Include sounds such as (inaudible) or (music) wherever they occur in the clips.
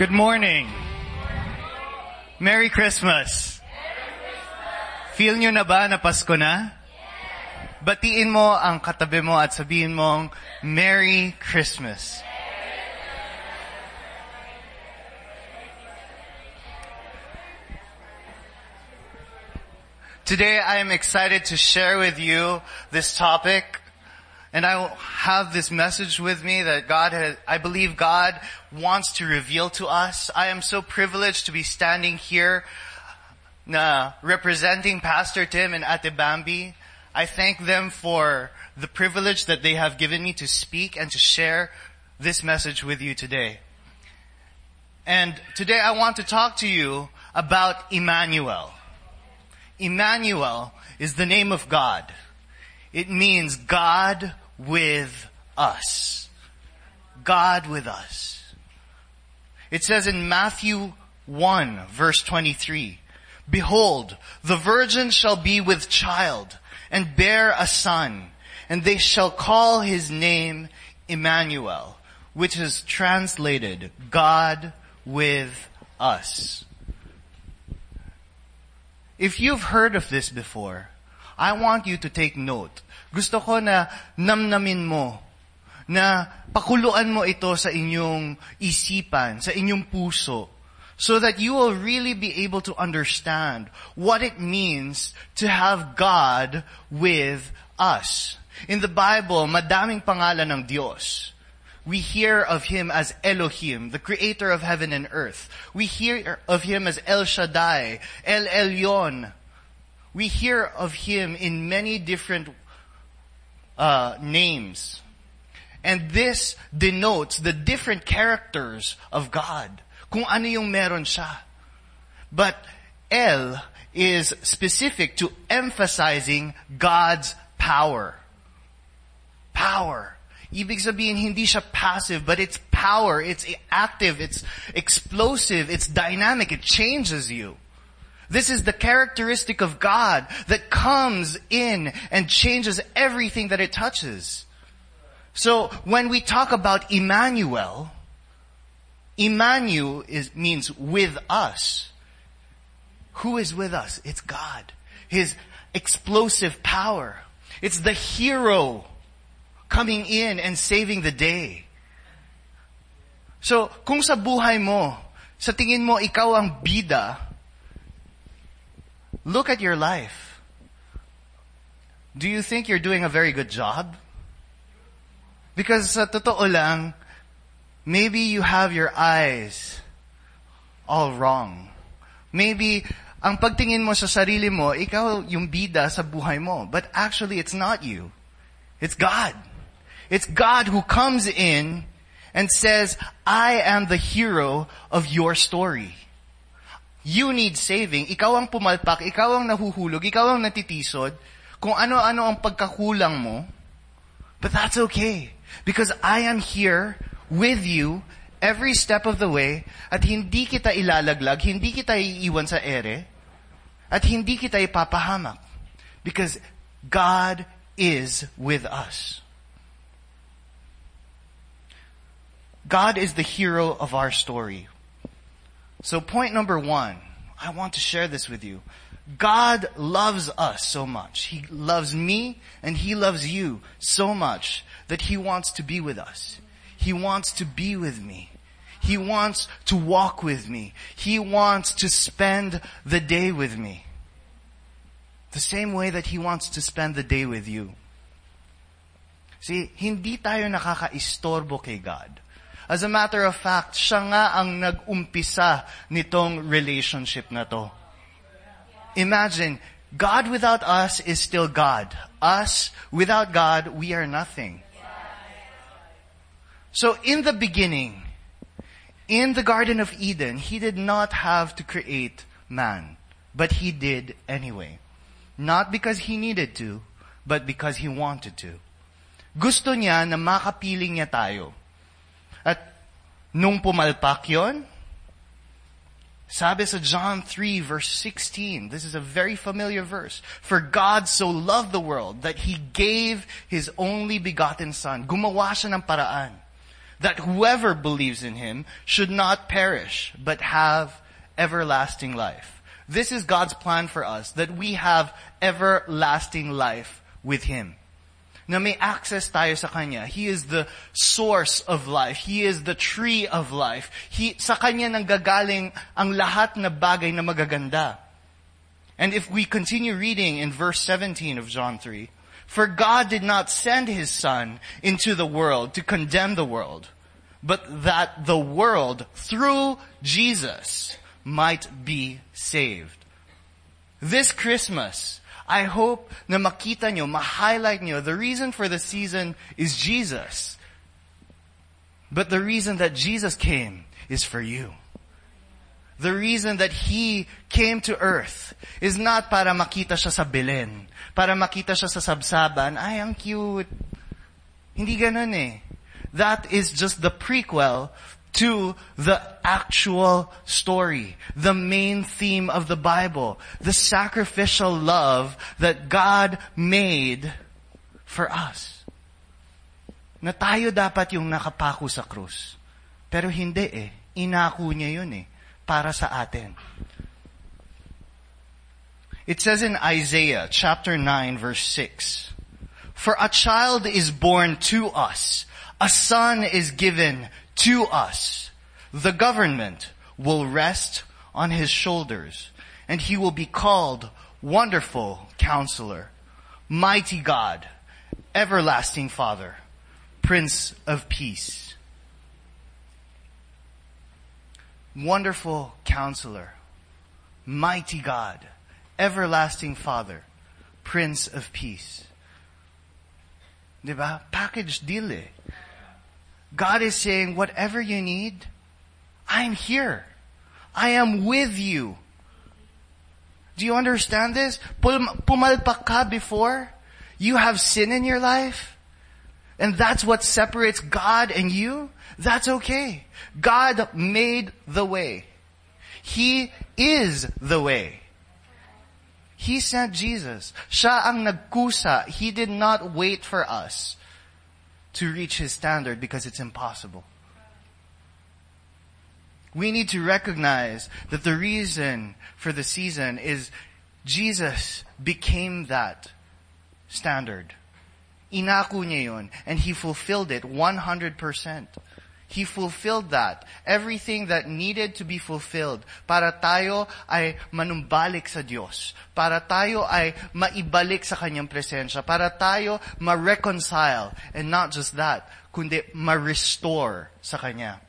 Good morning. Merry Christmas. Feel nyo na ba na Pasko na? Batiin mo ang katabi mo at sabihin mong, Merry Christmas. Today I am excited to share with you this topic and I have this message with me that God has, I believe God wants to reveal to us. I am so privileged to be standing here na representing Pastor Tim and Ate Bambi. I thank them for the privilege that they have given me to speak and to share this message with you today. And today I want to talk to you about Emmanuel. Emmanuel is the name of God. It means God with us. God with us. It says in Matthew 1 verse 23, Behold, the virgin shall be with child and bear a son, and they shall call his name Emmanuel, which is translated God with us. If you've heard of this before, I want you to take note. Gusto ko na namnamin mo, na pakuluan mo ito sa inyong isipan, sa inyong puso, so that you will really be able to understand what it means to have God with us. In the Bible, madaming pangalan ng Diyos. We hear of Him as Elohim, the creator of heaven and earth. We hear of Him as El Shaddai, El Elyon. We hear of Him in many different uh, names. And this denotes the different characters of God. Kung ano yung meron siya. But El is specific to emphasizing God's power. Power. Ibig sabihin, hindi siya passive, but it's power, it's active, it's explosive, it's dynamic, it changes you. This is the characteristic of God that comes in and changes everything that it touches. So when we talk about Emmanuel, Emmanuel is, means with us. Who is with us? It's God. His explosive power. It's the hero coming in and saving the day. So, kung sa buhay mo, sa tingin mo ikaw ang bida, look at your life. Do you think you're doing a very good job? Because sa totoo lang, maybe you have your eyes all wrong. Maybe ang pagtingin mo sa sarili mo, ikaw yung bida sa buhay mo. But actually, it's not you. It's God. It's God who comes in and says, I am the hero of your story. You need saving. Ikaw ang pumalpak, ikaw ang nahuhulog, ikaw ang natitisod, kung ano-ano ang pagkakulang mo. But that's okay. Because I am here with you every step of the way at hindi kita ilalaglag, hindi kita iiwan sa ere, at hindi kita ipapahamak. Because God is with us. God is the hero of our story. So point number one, I want to share this with you. God loves us so much. He loves me and He loves you so much that He wants to be with us. He wants to be with me. He wants to walk with me. He wants to spend the day with me. The same way that He wants to spend the day with you. See, hindi tayo nakaka-istorbo kay God. As a matter of fact, siya nga ang nag-umpisa nitong relationship na to. Imagine, God without us is still God. Us without God, we are nothing. So in the beginning, in the Garden of Eden, He did not have to create man, but He did anyway. Not because He needed to, but because He wanted to. Gusto niya na makapiling niya tayo. At nung pumalpak yon, sabi sa John 3 verse 16, this is a very familiar verse. For God so loved the world that He gave His only begotten Son. Gumawa siya ng paraan. that whoever believes in him should not perish, but have everlasting life. This is God's plan for us, that we have everlasting life with him. Na may access tayo sa Kanya. He is the source of life. He is the tree of life. He, sa Kanya nanggagaling ang lahat na bagay na magaganda. And if we continue reading in verse 17 of John 3, for God did not send his son into the world to condemn the world, but that the world through Jesus might be saved. This Christmas, I hope na makita nyo, ma-highlight nyo, the reason for the season is Jesus. But the reason that Jesus came is for you. The reason that He came to earth is not para makita siya sa Belen, para makita siya sa sabsaban, ay, ang cute. Hindi ganun eh. That is just the prequel to the actual story, the main theme of the Bible, the sacrificial love that God made for us. Na tayo dapat yung nakapako sa krus. Pero hindi eh. Inako niya yun eh. Para sa atin. It says in Isaiah chapter 9 verse 6, For a child is born to us, a son is given to us. The government will rest on his shoulders, and he will be called Wonderful Counselor, Mighty God, Everlasting Father, Prince of Peace. Wonderful Counselor, Mighty God, Everlasting Father, Prince of Peace. Diba? Package deal eh. God is saying, whatever you need, I'm here. I am with you. Do you understand this? Pum- Pumalpak ka before? You have sin in your life? And that's what separates God and you? That's okay. God made the way. He is the way. He sent Jesus. Siya ang nagkusa. He did not wait for us to reach His standard because it's impossible. We need to recognize that the reason for the season is Jesus became that standard. Inaku and He fulfilled it 100%. He fulfilled that. Everything that needed to be fulfilled para tayo ay manumbalik sa Diyos. Para tayo ay maibalik sa Kanyang presensya. Para tayo ma-reconcile. And not just that, kundi ma-restore sa Kanya.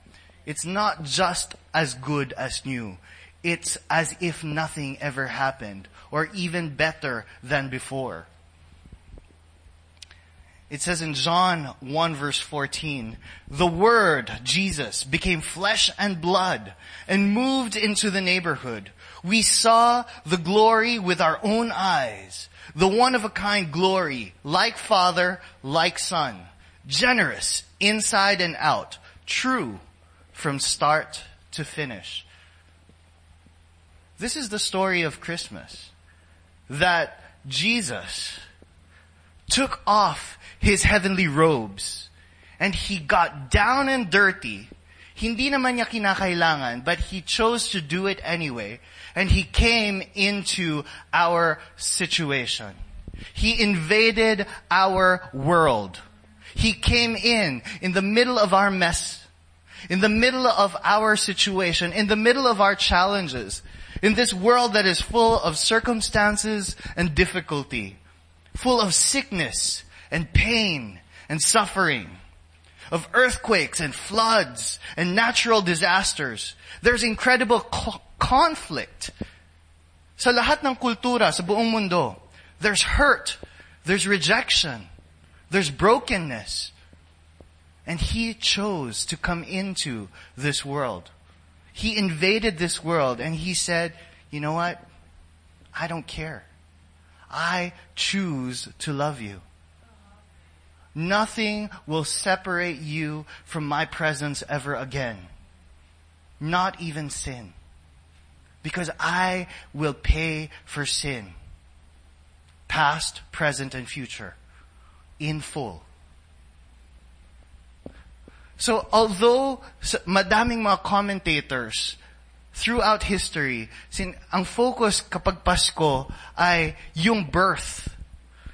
It's not just as good as new. It's as if nothing ever happened. Or even better than before. It says in John 1 verse 14, the Word, Jesus, became flesh and blood and moved into the neighborhood. We saw the glory with our own eyes, the one of a kind glory, like Father, like Son, generous inside and out, true from start to finish. This is the story of Christmas. That Jesus took off his heavenly robes. And he got down and dirty. Hindi naman niya kinakailangan, but he chose to do it anyway. And he came into our situation. He invaded our world. He came in, in the middle of our mess, in the middle of our situation, in the middle of our challenges, in this world that is full of circumstances and difficulty, full of sickness and pain and suffering, of earthquakes and floods and natural disasters. There's incredible co- conflict. Sa lahat ng kultura sa buong mundo, there's hurt, there's rejection, there's brokenness. And he chose to come into this world. He invaded this world and he said, you know what? I don't care. I choose to love you. Nothing will separate you from my presence ever again. Not even sin. Because I will pay for sin. Past, present, and future. In full. So although madaming mga commentators throughout history, sin, ang focus kapag Pasko ay yung birth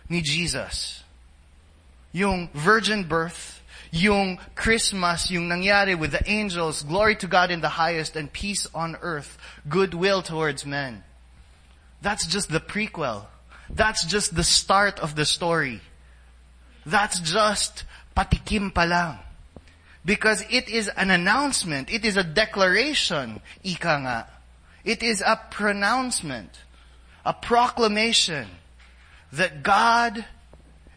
ni Jesus. Yung virgin birth, yung Christmas, yung nangyari with the angels, glory to God in the highest and peace on earth, goodwill towards men. That's just the prequel. That's just the start of the story. That's just patikim pa lang. Because it is an announcement. It is a declaration, ika nga. It is a pronouncement, a proclamation that God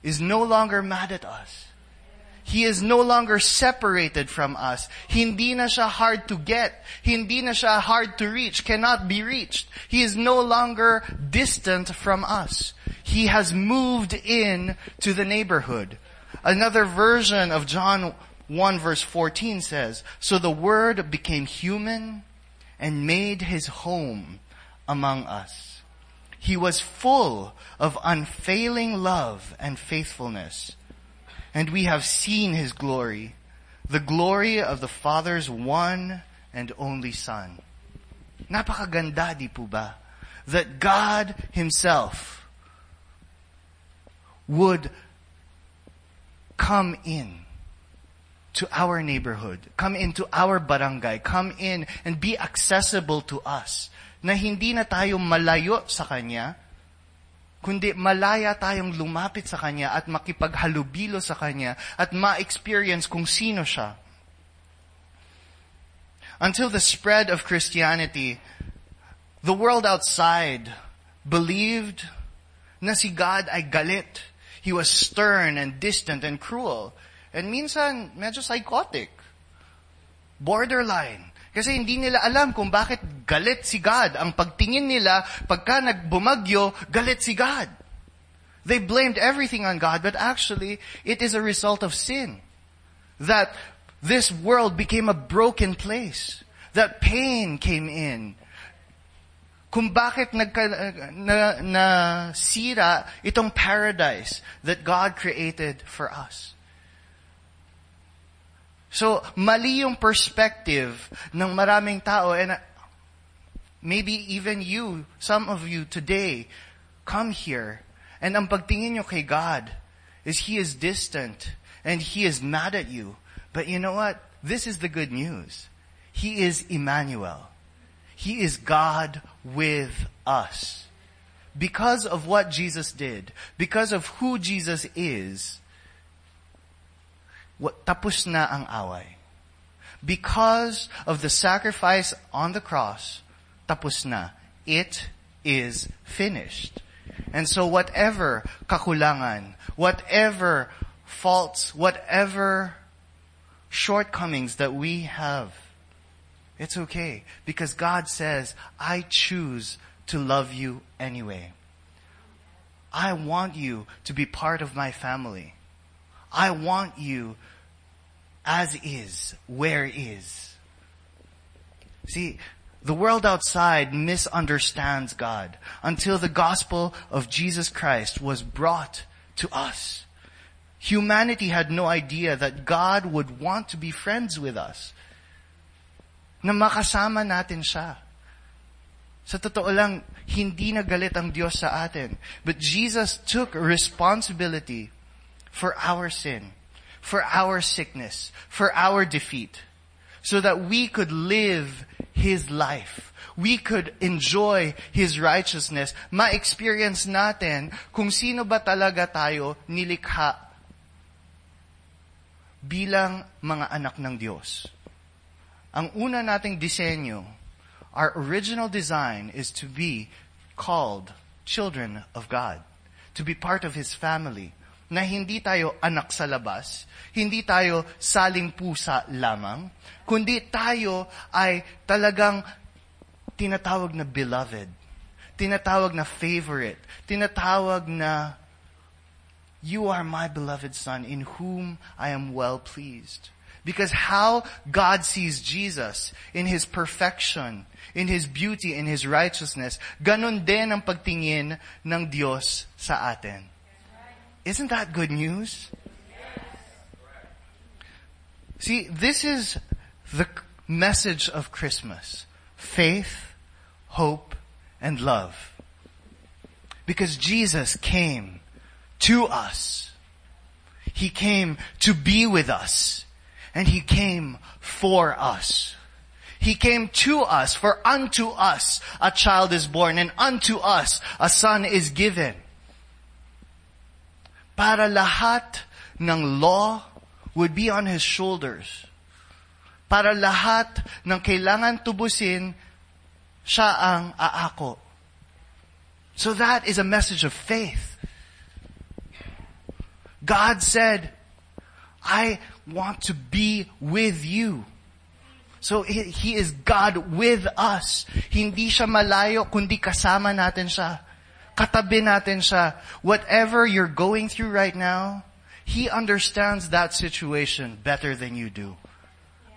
is no longer mad at us. He is no longer separated from us. Hindi na siya hard to get. Hindi na siya hard to reach, cannot be reached. He is no longer distant from us. He has moved in to the neighborhood. Another version of John 1 verse 14 says, So the Word became human and made his home among us. He was full of unfailing love and faithfulness. And we have seen his glory, the glory of the Father's one and only Son. Napakaganda, di po? That God himself would come in to our neighborhood, come into our barangay, come in and be accessible to us. Na hindi na tayo malayo sa Kanya, kundi malaya tayong lumapit sa Kanya at makipaghalubilo sa Kanya at ma-experience kung sino siya. Until the spread of Christianity, the world outside believed na si God ay galit. He was stern and distant and cruel. And minsan, medyo psychotic. Borderline. Kasi hindi nila alam kung bakit galit si God. Ang pagtingin nila, pagka nagbumagyo, galit si God. They blamed everything on God, but actually, it is a result of sin. That this world became a broken place. That pain came in. Kung bakit nagka, na, na sira itong paradise that God created for us. So, mali yung perspective ng maraming tao and maybe even you, some of you today, come here and ang pagtingin nyo kay God is He is distant and He is mad at you. But you know what? This is the good news. He is Emmanuel. He is God with us. Because of what Jesus did, because of who Jesus is, tapos na ang away. Because of the sacrifice on the cross, tapos na. It is finished. And so whatever kakulangan, whatever faults, whatever shortcomings that we have, it's okay. Because God says, I choose to love you anyway. I want you to be part of my family. I want you as is, where is. See, the world outside misunderstands God until the gospel of Jesus Christ was brought to us. Humanity had no idea that God would want to be friends with us. Na makasama natin siya. Sa totoo lang, hindi na galit ang Diyos sa atin. But Jesus took responsibility for our sin for our sickness, for our defeat, so that we could live His life. We could enjoy His righteousness. Ma-experience natin kung sino ba talaga tayo nilikha bilang mga anak ng Diyos. Ang una nating disenyo, our original design is to be called children of God, to be part of His family, na hindi tayo anak sa labas, hindi tayo saling pusa lamang, kundi tayo ay talagang tinatawag na beloved, tinatawag na favorite, tinatawag na you are my beloved son in whom I am well pleased. Because how God sees Jesus in His perfection, in His beauty, in His righteousness, ganon din ang pagtingin ng Diyos sa atin. Isn't that good news? See, this is the message of Christmas. Faith, hope, and love. Because Jesus came to us. He came to be with us. And He came for us. He came to us, for unto us a child is born, and unto us a son is given. Para lahat ng law would be on His shoulders. Para lahat ng kailangan tubusin, siya ang aako. So that is a message of faith. God said, I want to be with you. So He is God with us. Hindi siya malayo, kundi kasama natin siya. Katabi natin siya. Whatever you're going through right now, He understands that situation better than you do.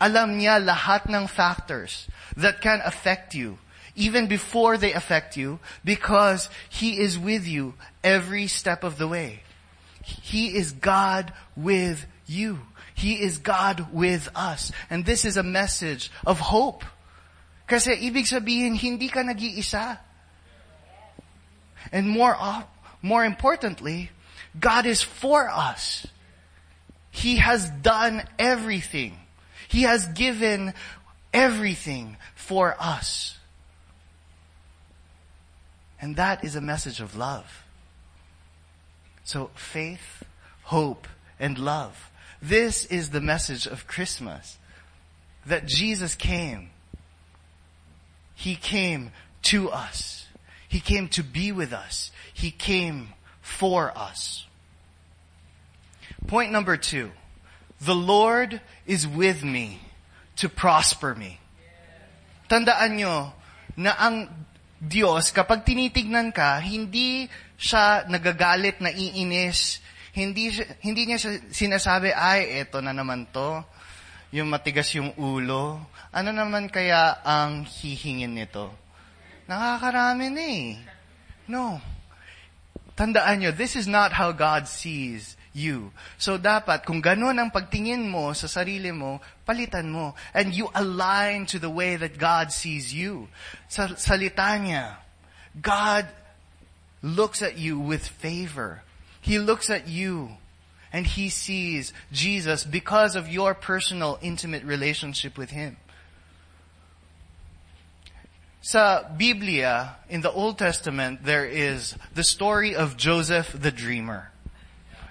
Alam niya lahat ng factors that can affect you, even before they affect you, because He is with you every step of the way. He is God with you. He is God with us. And this is a message of hope. Kasi ibig sabihin, hindi ka nag-iisa. And more, more importantly, God is for us. He has done everything. He has given everything for us. And that is a message of love. So faith, hope, and love. This is the message of Christmas. That Jesus came. He came to us. He came to be with us. He came for us. Point number two. The Lord is with me to prosper me. Tandaan nyo na ang Diyos, kapag tinitignan ka, hindi siya nagagalit, naiinis, hindi, hindi niya sinasabi, ay, eto na naman to, yung matigas yung ulo, ano naman kaya ang hihingin nito? Nakakarami na. No. Tandaan nyo, this is not how God sees you. So dapat, kung ganun ang pagtingin mo sa sarili mo, palitan mo. And you align to the way that God sees you. Sa salita niya, God looks at you with favor. He looks at you and He sees Jesus because of your personal, intimate relationship with Him. Sa Biblia, in the Old Testament, there is the story of Joseph the dreamer.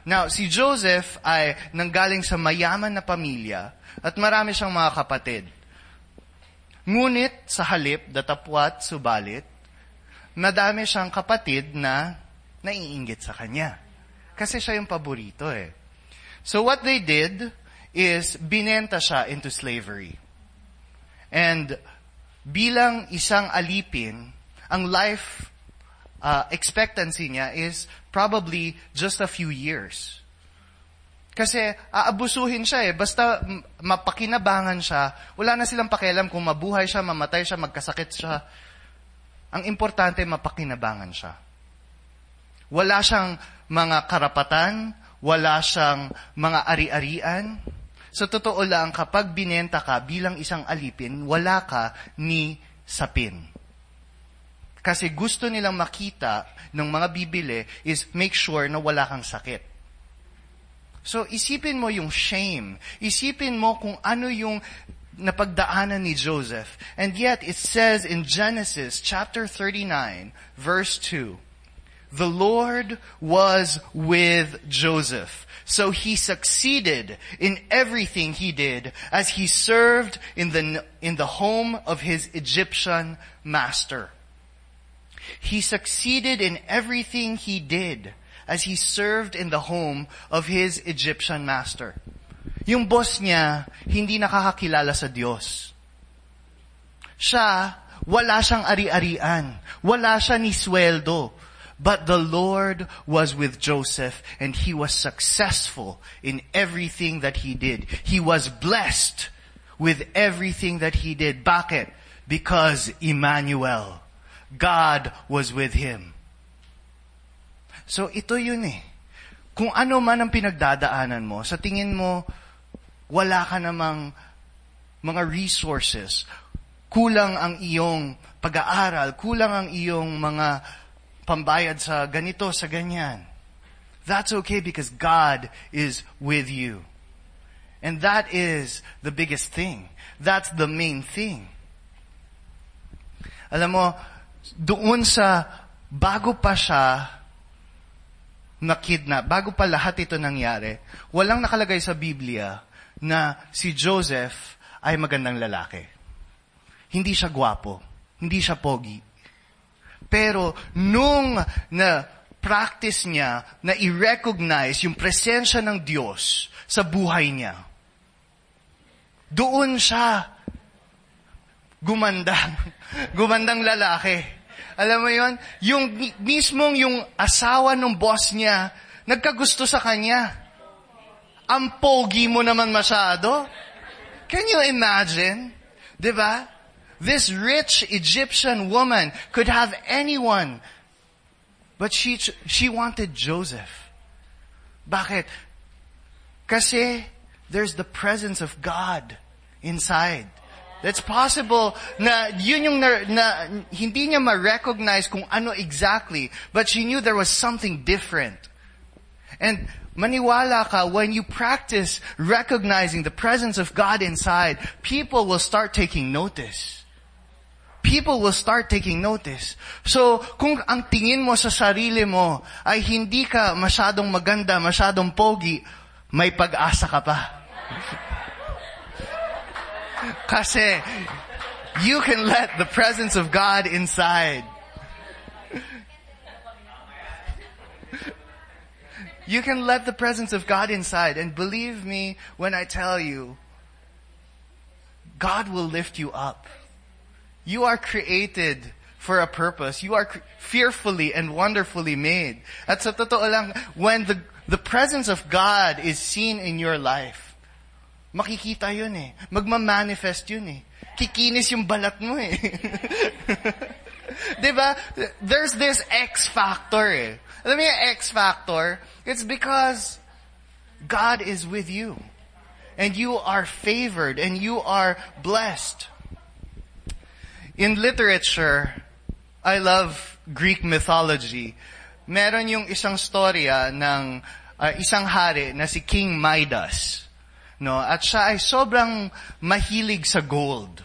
Now, si Joseph ay nanggaling sa mayaman na pamilya at marami siyang mga kapatid. Ngunit sa halip, datapwat, subalit, madami siyang kapatid na naiinggit sa kanya. Kasi siya yung paborito eh. So what they did is binenta siya into slavery. And bilang isang alipin, ang life uh, expectancy niya is probably just a few years. Kasi aabusuhin siya eh. Basta mapakinabangan siya, wala na silang pakialam kung mabuhay siya, mamatay siya, magkasakit siya. Ang importante, mapakinabangan siya. Wala siyang mga karapatan, wala siyang mga ari-arian. Sa totoo lang, kapag binenta ka bilang isang alipin, wala ka ni sapin. Kasi gusto nilang makita ng mga bibili is make sure na wala kang sakit. So isipin mo yung shame. Isipin mo kung ano yung napagdaanan ni Joseph. And yet it says in Genesis chapter 39 verse 2, the Lord was with Joseph. So he succeeded in everything he did as he served in the, in the home of his Egyptian master. He succeeded in everything he did as he served in the home of his Egyptian master. Yung boss niya, hindi nakakakilala sa Diyos. Siya, wala siyang ari-arian. Wala siya ni sweldo. But the Lord was with Joseph and he was successful in everything that he did. He was blessed with everything that he did. Bakit? Because Emmanuel, God was with him. So ito yun eh. Kung ano man ang pinagdadaanan mo, sa tingin mo, wala ka namang mga resources, kulang ang iyong pag-aaral, kulang ang iyong mga pambayad sa ganito, sa ganyan. That's okay because God is with you. And that is the biggest thing. That's the main thing. Alam mo, doon sa bago pa siya nakidnap, bago pa lahat ito nangyari, walang nakalagay sa Biblia na si Joseph ay magandang lalaki. Hindi siya gwapo. Hindi siya pogi. Pero nung na practice niya na i-recognize yung presensya ng Diyos sa buhay niya, doon siya gumanda. (laughs) Gumandang lalaki. Alam mo yon Yung mismong yung asawa ng boss niya, nagkagusto sa kanya. Ang pogi mo naman masyado. Can you imagine? Diba? This rich Egyptian woman could have anyone. But she, she wanted Joseph. Bakit? Kasi there's the presence of God inside. That's possible na yun yung na, na hindi niya ma-recognize kung ano exactly, but she knew there was something different. And maniwala ka, when you practice recognizing the presence of God inside, people will start taking notice. People will start taking notice. So, kung ang tingin mo sa sarili mo ay hindi ka masyadong maganda, masyadong pogi, may pag-asa ka pa. (laughs) Kasi you can let the presence of God inside. You can let the presence of God inside and believe me when I tell you, God will lift you up. You are created for a purpose. You are fearfully and wonderfully made. At sa totoo lang, when the, the presence of God is seen in your life, Makikita yun eh. Magmamanifest yun eh. Kikinis yung balat mo eh. (laughs) diba? There's this X factor eh. Alam yung X factor? It's because God is with you. And you are favored and you are blessed. In literature, I love Greek mythology. Meron yung isang storya ng uh, isang hari na si King Midas. No? At siya ay sobrang mahilig sa gold.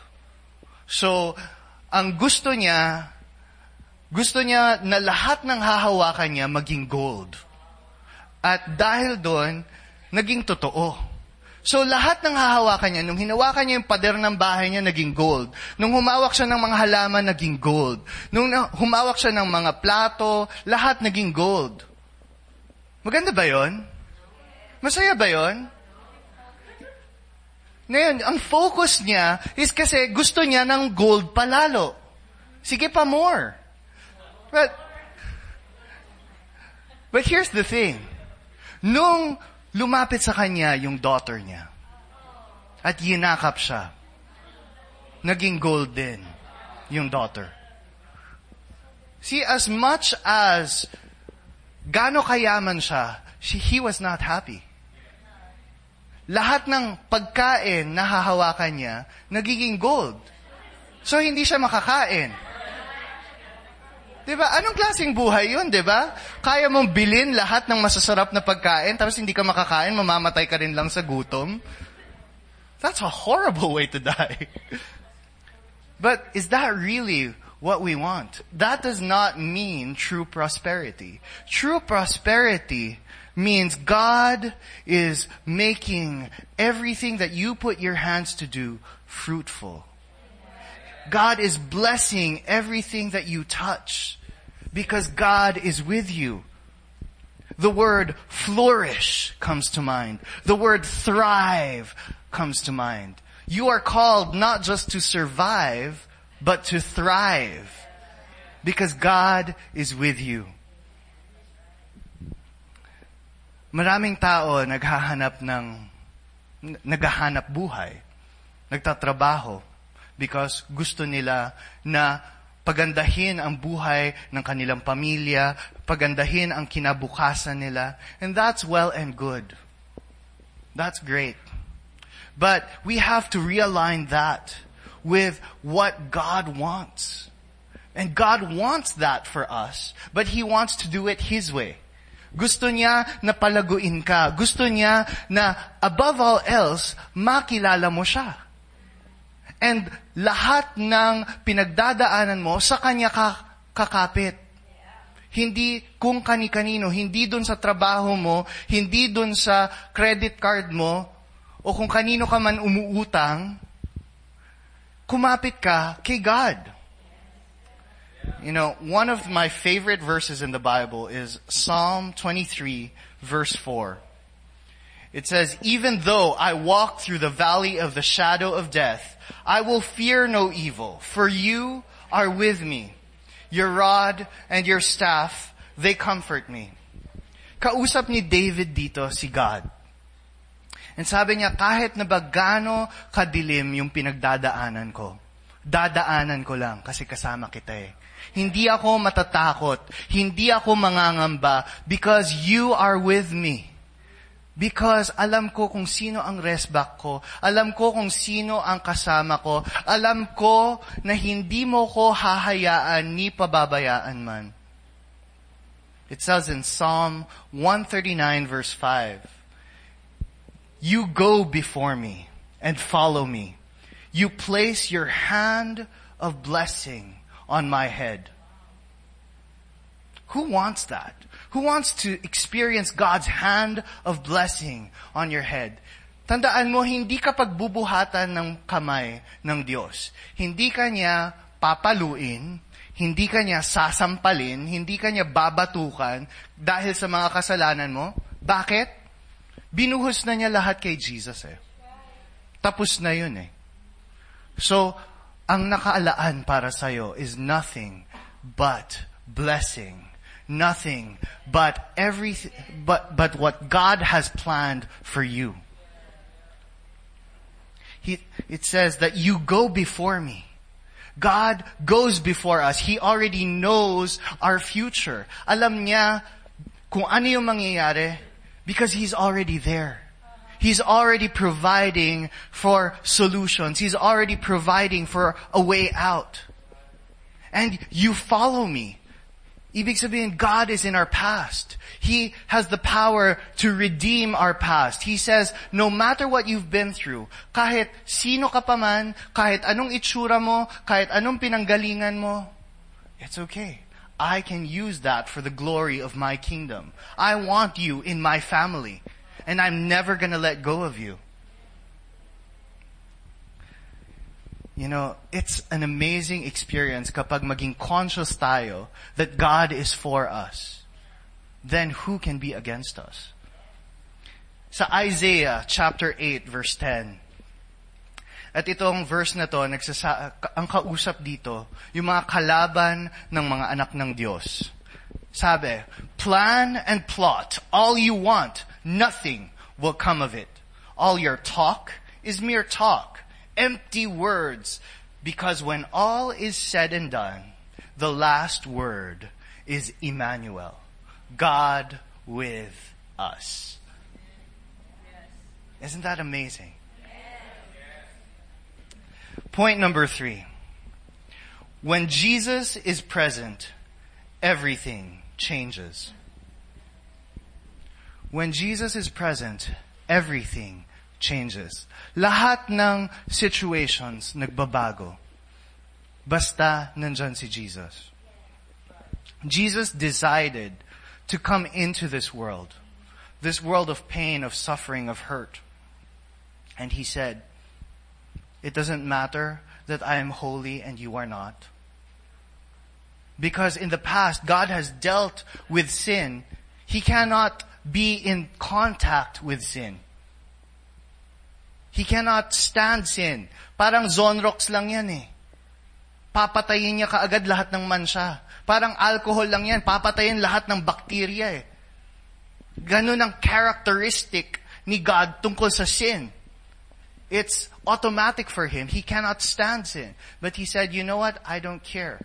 So, ang gusto niya, gusto niya na lahat ng hahawakan niya maging gold. At dahil doon, naging totoo. So lahat ng hahawakan niya, nung hinawakan niya yung pader ng bahay niya, naging gold. Nung humawak siya ng mga halaman, naging gold. Nung humawak siya ng mga plato, lahat naging gold. Maganda ba yon? Masaya ba yon? Ngayon, ang focus niya is kasi gusto niya ng gold palalo. Sige pa more. But, but here's the thing. Nung lumapit sa kanya yung daughter niya, at yinakap siya, naging gold din yung daughter. See, as much as gano kayaman siya, she, he was not happy lahat ng pagkain na hahawakan niya, nagiging gold. So, hindi siya makakain. Diba? Anong klaseng diba? Kaya mong lahat ng masasarap na pagkain, tapos hindi ka makakain, mamamatay ka rin lang sa gutom. That's a horrible way to die. (laughs) But is that really what we want? That does not mean true prosperity. True prosperity means God is making everything that you put your hands to do fruitful. God is blessing everything that you touch because God is with you. The word flourish comes to mind. The word thrive comes to mind. You are called not just to survive, but to thrive because God is with you. Maraming tao naghahanap ng naghahanap buhay, nagtatrabaho because gusto nila na pagandahin ang buhay ng kanilang pamilya, pagandahin ang kinabukasan nila, and that's well and good. That's great. But we have to realign that with what God wants. And God wants that for us, but He wants to do it His way. Gusto niya na palaguin ka. Gusto niya na above all else, makilala mo siya. And lahat ng pinagdadaanan mo, sa Kanya ka kakapit. Hindi kung kani-kanino, hindi dun sa trabaho mo, hindi dun sa credit card mo, o kung kanino ka man umuutang, kumapit ka kay God. You know, one of my favorite verses in the Bible is Psalm 23 verse 4. It says, even though I walk through the valley of the shadow of death, I will fear no evil, for you are with me. Your rod and your staff, they comfort me. Kausap ni David dito si God. And sabi niya, kahit na ba gaano kadilim yung pinagdadaanan ko, dadaanan ko lang kasi kasama kita eh. Hindi ako matatakot. Hindi ako mangangamba because you are with me. Because alam ko kung sino ang restback ko. Alam ko kung sino ang kasama ko. Alam ko na hindi mo ko hahayaan ni pababayaan man. It says in Psalm 139 verse 5, You go before me and follow me. You place your hand of blessing on my head. Who wants that? Who wants to experience God's hand of blessing on your head? Tandaan mo, hindi ka pagbubuhatan ng kamay ng Diyos. Hindi ka niya papaluin, hindi ka niya sasampalin, hindi ka niya babatukan dahil sa mga kasalanan mo. Bakit? Binuhos na niya lahat kay Jesus eh. Tapos na yun eh. So, ang nakaalaan para sa'yo is nothing but blessing. Nothing but everything, but, but what God has planned for you. He, it says that you go before me. God goes before us. He already knows our future. Alam niya kung ano yung mangyayari because He's already there. He's already providing for solutions. He's already providing for a way out. And you follow me. Ibig sabihin, God is in our past. He has the power to redeem our past. He says, no matter what you've been through, kahit sino ka pa man, kahit anong itsura mo, kahit anong pinanggalingan mo, it's okay. I can use that for the glory of my kingdom. I want you in my family. And I'm never gonna let go of you. You know, it's an amazing experience kapag maging conscious tayo that God is for us. Then who can be against us? Sa Isaiah chapter 8 verse 10. At itong verse na to, nagsasa, ang kausap dito, yung mga kalaban ng mga anak ng Diyos. Sabi, plan and plot all you want, nothing will come of it. All your talk is mere talk empty words. Because when all is said and done, the last word is Emmanuel. God with us. Isn't that amazing? Point number three. When Jesus is present, everything changes. When Jesus is present, everything changes. Lahat ng situations nagbabago. Basta nandyan si Jesus. Jesus decided to come into this world. This world of pain, of suffering, of hurt. And he said, it doesn't matter that I am holy and you are not. Because in the past, God has dealt with sin. He cannot be in contact with sin. He cannot stand sin. Parang Zonrox lang yan eh. Papatayin niya kaagad lahat ng mansya. Parang alcohol lang yan. Papatayin lahat ng bakterya eh. Ganun ang characteristic ni God tungkol sa sin. It's automatic for him. He cannot stand sin. But he said, you know what? I don't care.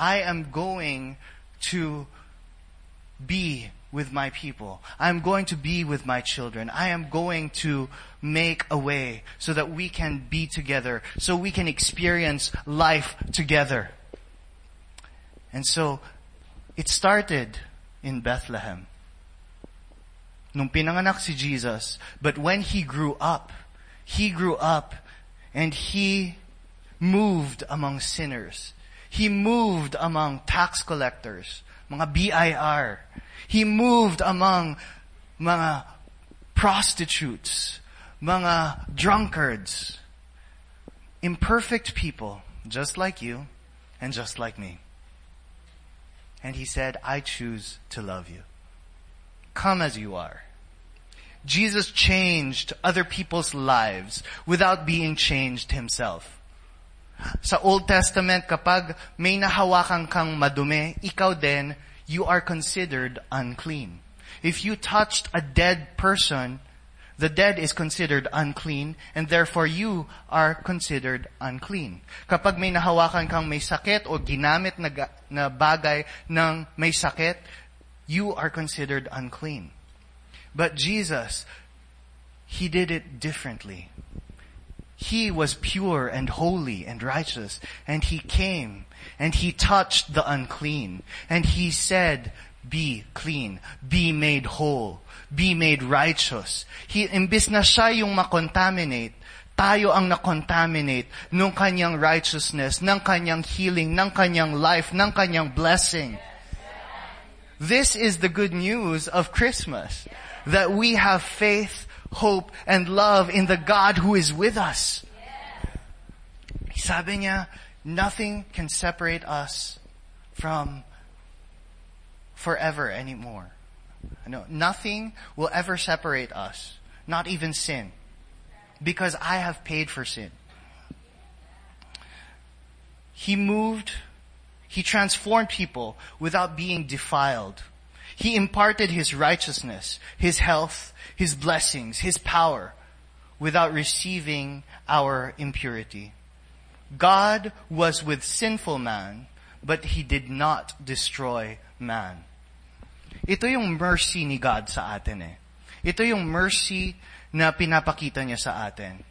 I am going to be with my people. I'm going to be with my children. I am going to make a way so that we can be together, so we can experience life together. And so, it started in Bethlehem. Nung pinanganak si Jesus, but when he grew up, he grew up and he moved among sinners. He moved among tax collectors, mga BIR. He moved among mga prostitutes, mga drunkards, imperfect people, just like you and just like me. And he said, I choose to love you. Come as you are. Jesus changed other people's lives without being changed himself. Sa Old Testament, kapag may nahawakan kang madumi, ikaw din, you are considered unclean. If you touched a dead person, the dead is considered unclean, and therefore you are considered unclean. Kapag may nahawakan kang may sakit o ginamit na, na bagay ng may sakit, you are considered unclean. But Jesus, He did it differently. He was pure and holy and righteous. And he came and he touched the unclean. And he said, be clean, be made whole, be made righteous. He, imbis na siya yung makontaminate, tayo ang nakontaminate ng kanyang righteousness, ng kanyang healing, ng kanyang life, ng kanyang blessing. This is the good news of Christmas. That we have faith hope, and love in the God who is with us. Sabi niya, nothing can separate us from forever anymore. No, nothing will ever separate us. Not even sin. Because I have paid for sin. He moved, He transformed people without being defiled. He imparted His righteousness, His health, his blessings, His power, without receiving our impurity. God was with sinful man, but He did not destroy man. Ito yung mercy ni God sa atin eh. Ito yung mercy na pinapakita niya sa atin.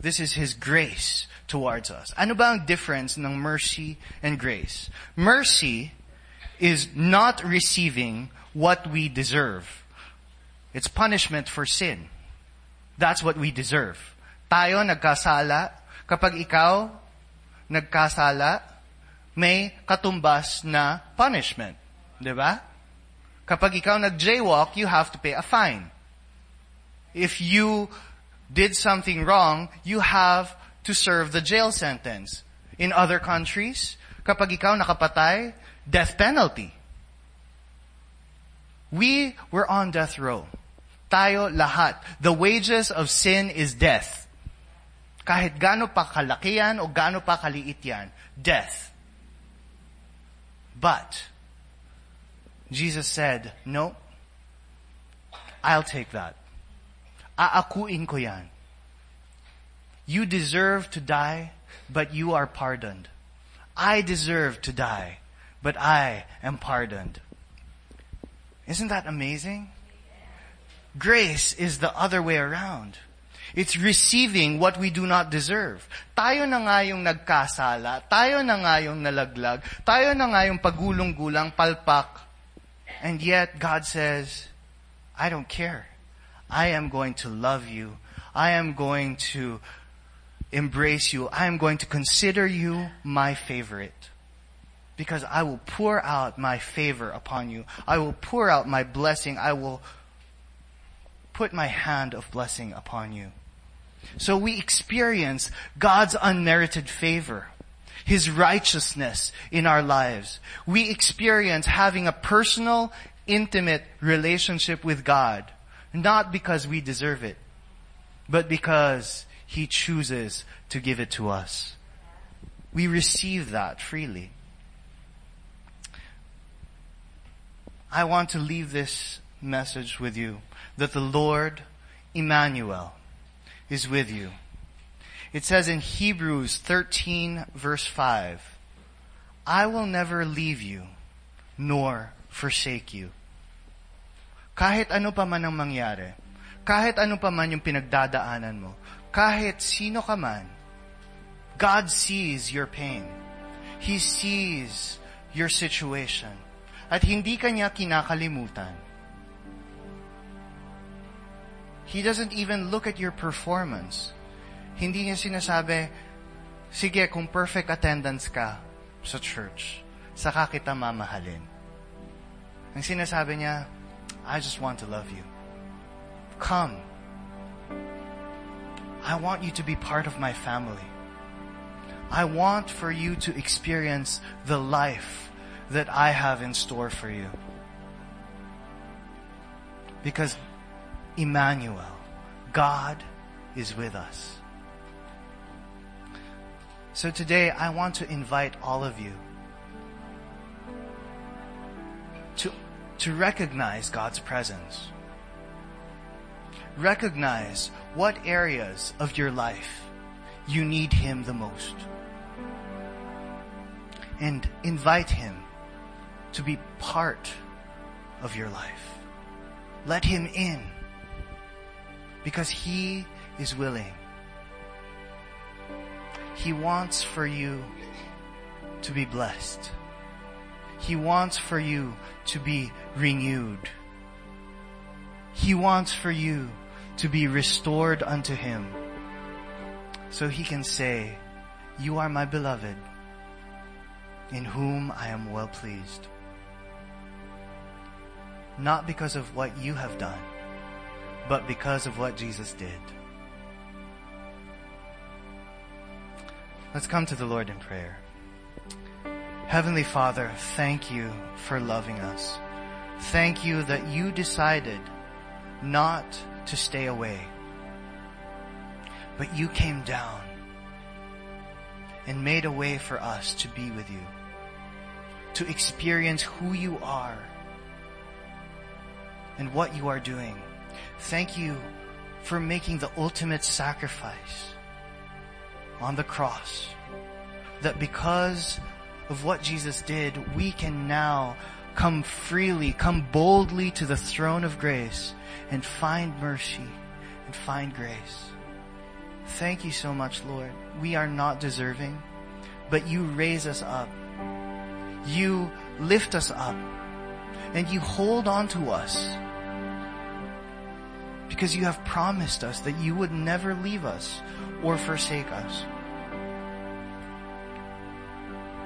This is His grace towards us. Ano ba ang difference ng mercy and grace? Mercy is not receiving what we deserve. It's punishment for sin. That's what we deserve. Tayo nagkasala, kapag ikaw nagkasala, may katumbas na punishment. Di ba? Kapag ikaw nag-jaywalk, you have to pay a fine. If you did something wrong, you have to serve the jail sentence. In other countries, kapag ikaw nakapatay, death penalty. We were on death row. Tayo lahat. The wages of sin is death. Kahit gaano pa o gaano pa kaliit yan, death. But, Jesus said, no, I'll take that. Aakuin ko yan. You deserve to die, but you are pardoned. I deserve to die, but I am pardoned. Isn't that amazing? Grace is the other way around. It's receiving what we do not deserve. Tayo na nga yung nagkasala, tayo na nga yung nalaglag, tayo na nga yung pagulong-gulang, palpak. And yet God says, I don't care. I am going to love you. I am going to embrace you. I am going to consider you my favorite. Because I will pour out my favor upon you. I will pour out my blessing. I will put my hand of blessing upon you. So we experience God's unmerited favor. His righteousness in our lives. We experience having a personal, intimate relationship with God. Not because we deserve it, but because He chooses to give it to us. We receive that freely. I want to leave this message with you that the Lord, Emmanuel, is with you. It says in Hebrews 13 verse 5, I will never leave you nor forsake you. Kahit ano pa man ang mangyari, kahit ano pa man yung pinagdadaanan mo, kahit sino ka man, God sees your pain. He sees your situation. At hindi kanya kinakalimutan. He doesn't even look at your performance. Hindi niya sinasabi, sige, kung perfect attendance ka sa church, saka kita mamahalin. Ang sinasabi niya, I just want to love you. Come. I want you to be part of my family. I want for you to experience the life that I have in store for you. Because Emmanuel, God is with us. So today I want to invite all of you to, to recognize God's presence. Recognize what areas of your life you need Him the most. And invite Him to be part of your life. Let Him in because He is willing. He wants for you to be blessed. He wants for you to be renewed. He wants for you to be restored unto Him so He can say, You are my beloved in whom I am well pleased. Not because of what you have done, but because of what Jesus did. Let's come to the Lord in prayer. Heavenly Father, thank you for loving us. Thank you that you decided not to stay away, but you came down and made a way for us to be with you, to experience who you are and what you are doing. Thank you for making the ultimate sacrifice on the cross. That because of what Jesus did, we can now come freely, come boldly to the throne of grace and find mercy and find grace. Thank you so much, Lord. We are not deserving, but you raise us up. You lift us up and you hold on to us because you have promised us that you would never leave us or forsake us.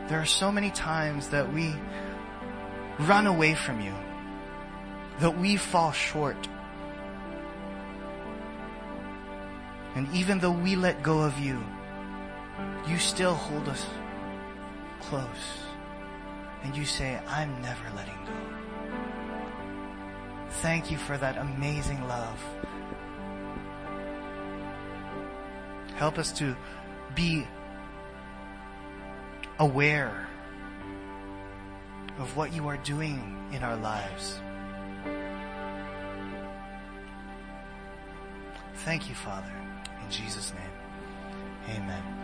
There are so many times that we run away from you, that we fall short. And even though we let go of you, you still hold us close. And you say, I'm never letting go. Thank you for that amazing love. Help us to be aware of what you are doing in our lives. Thank you, Father. In Jesus' name, amen.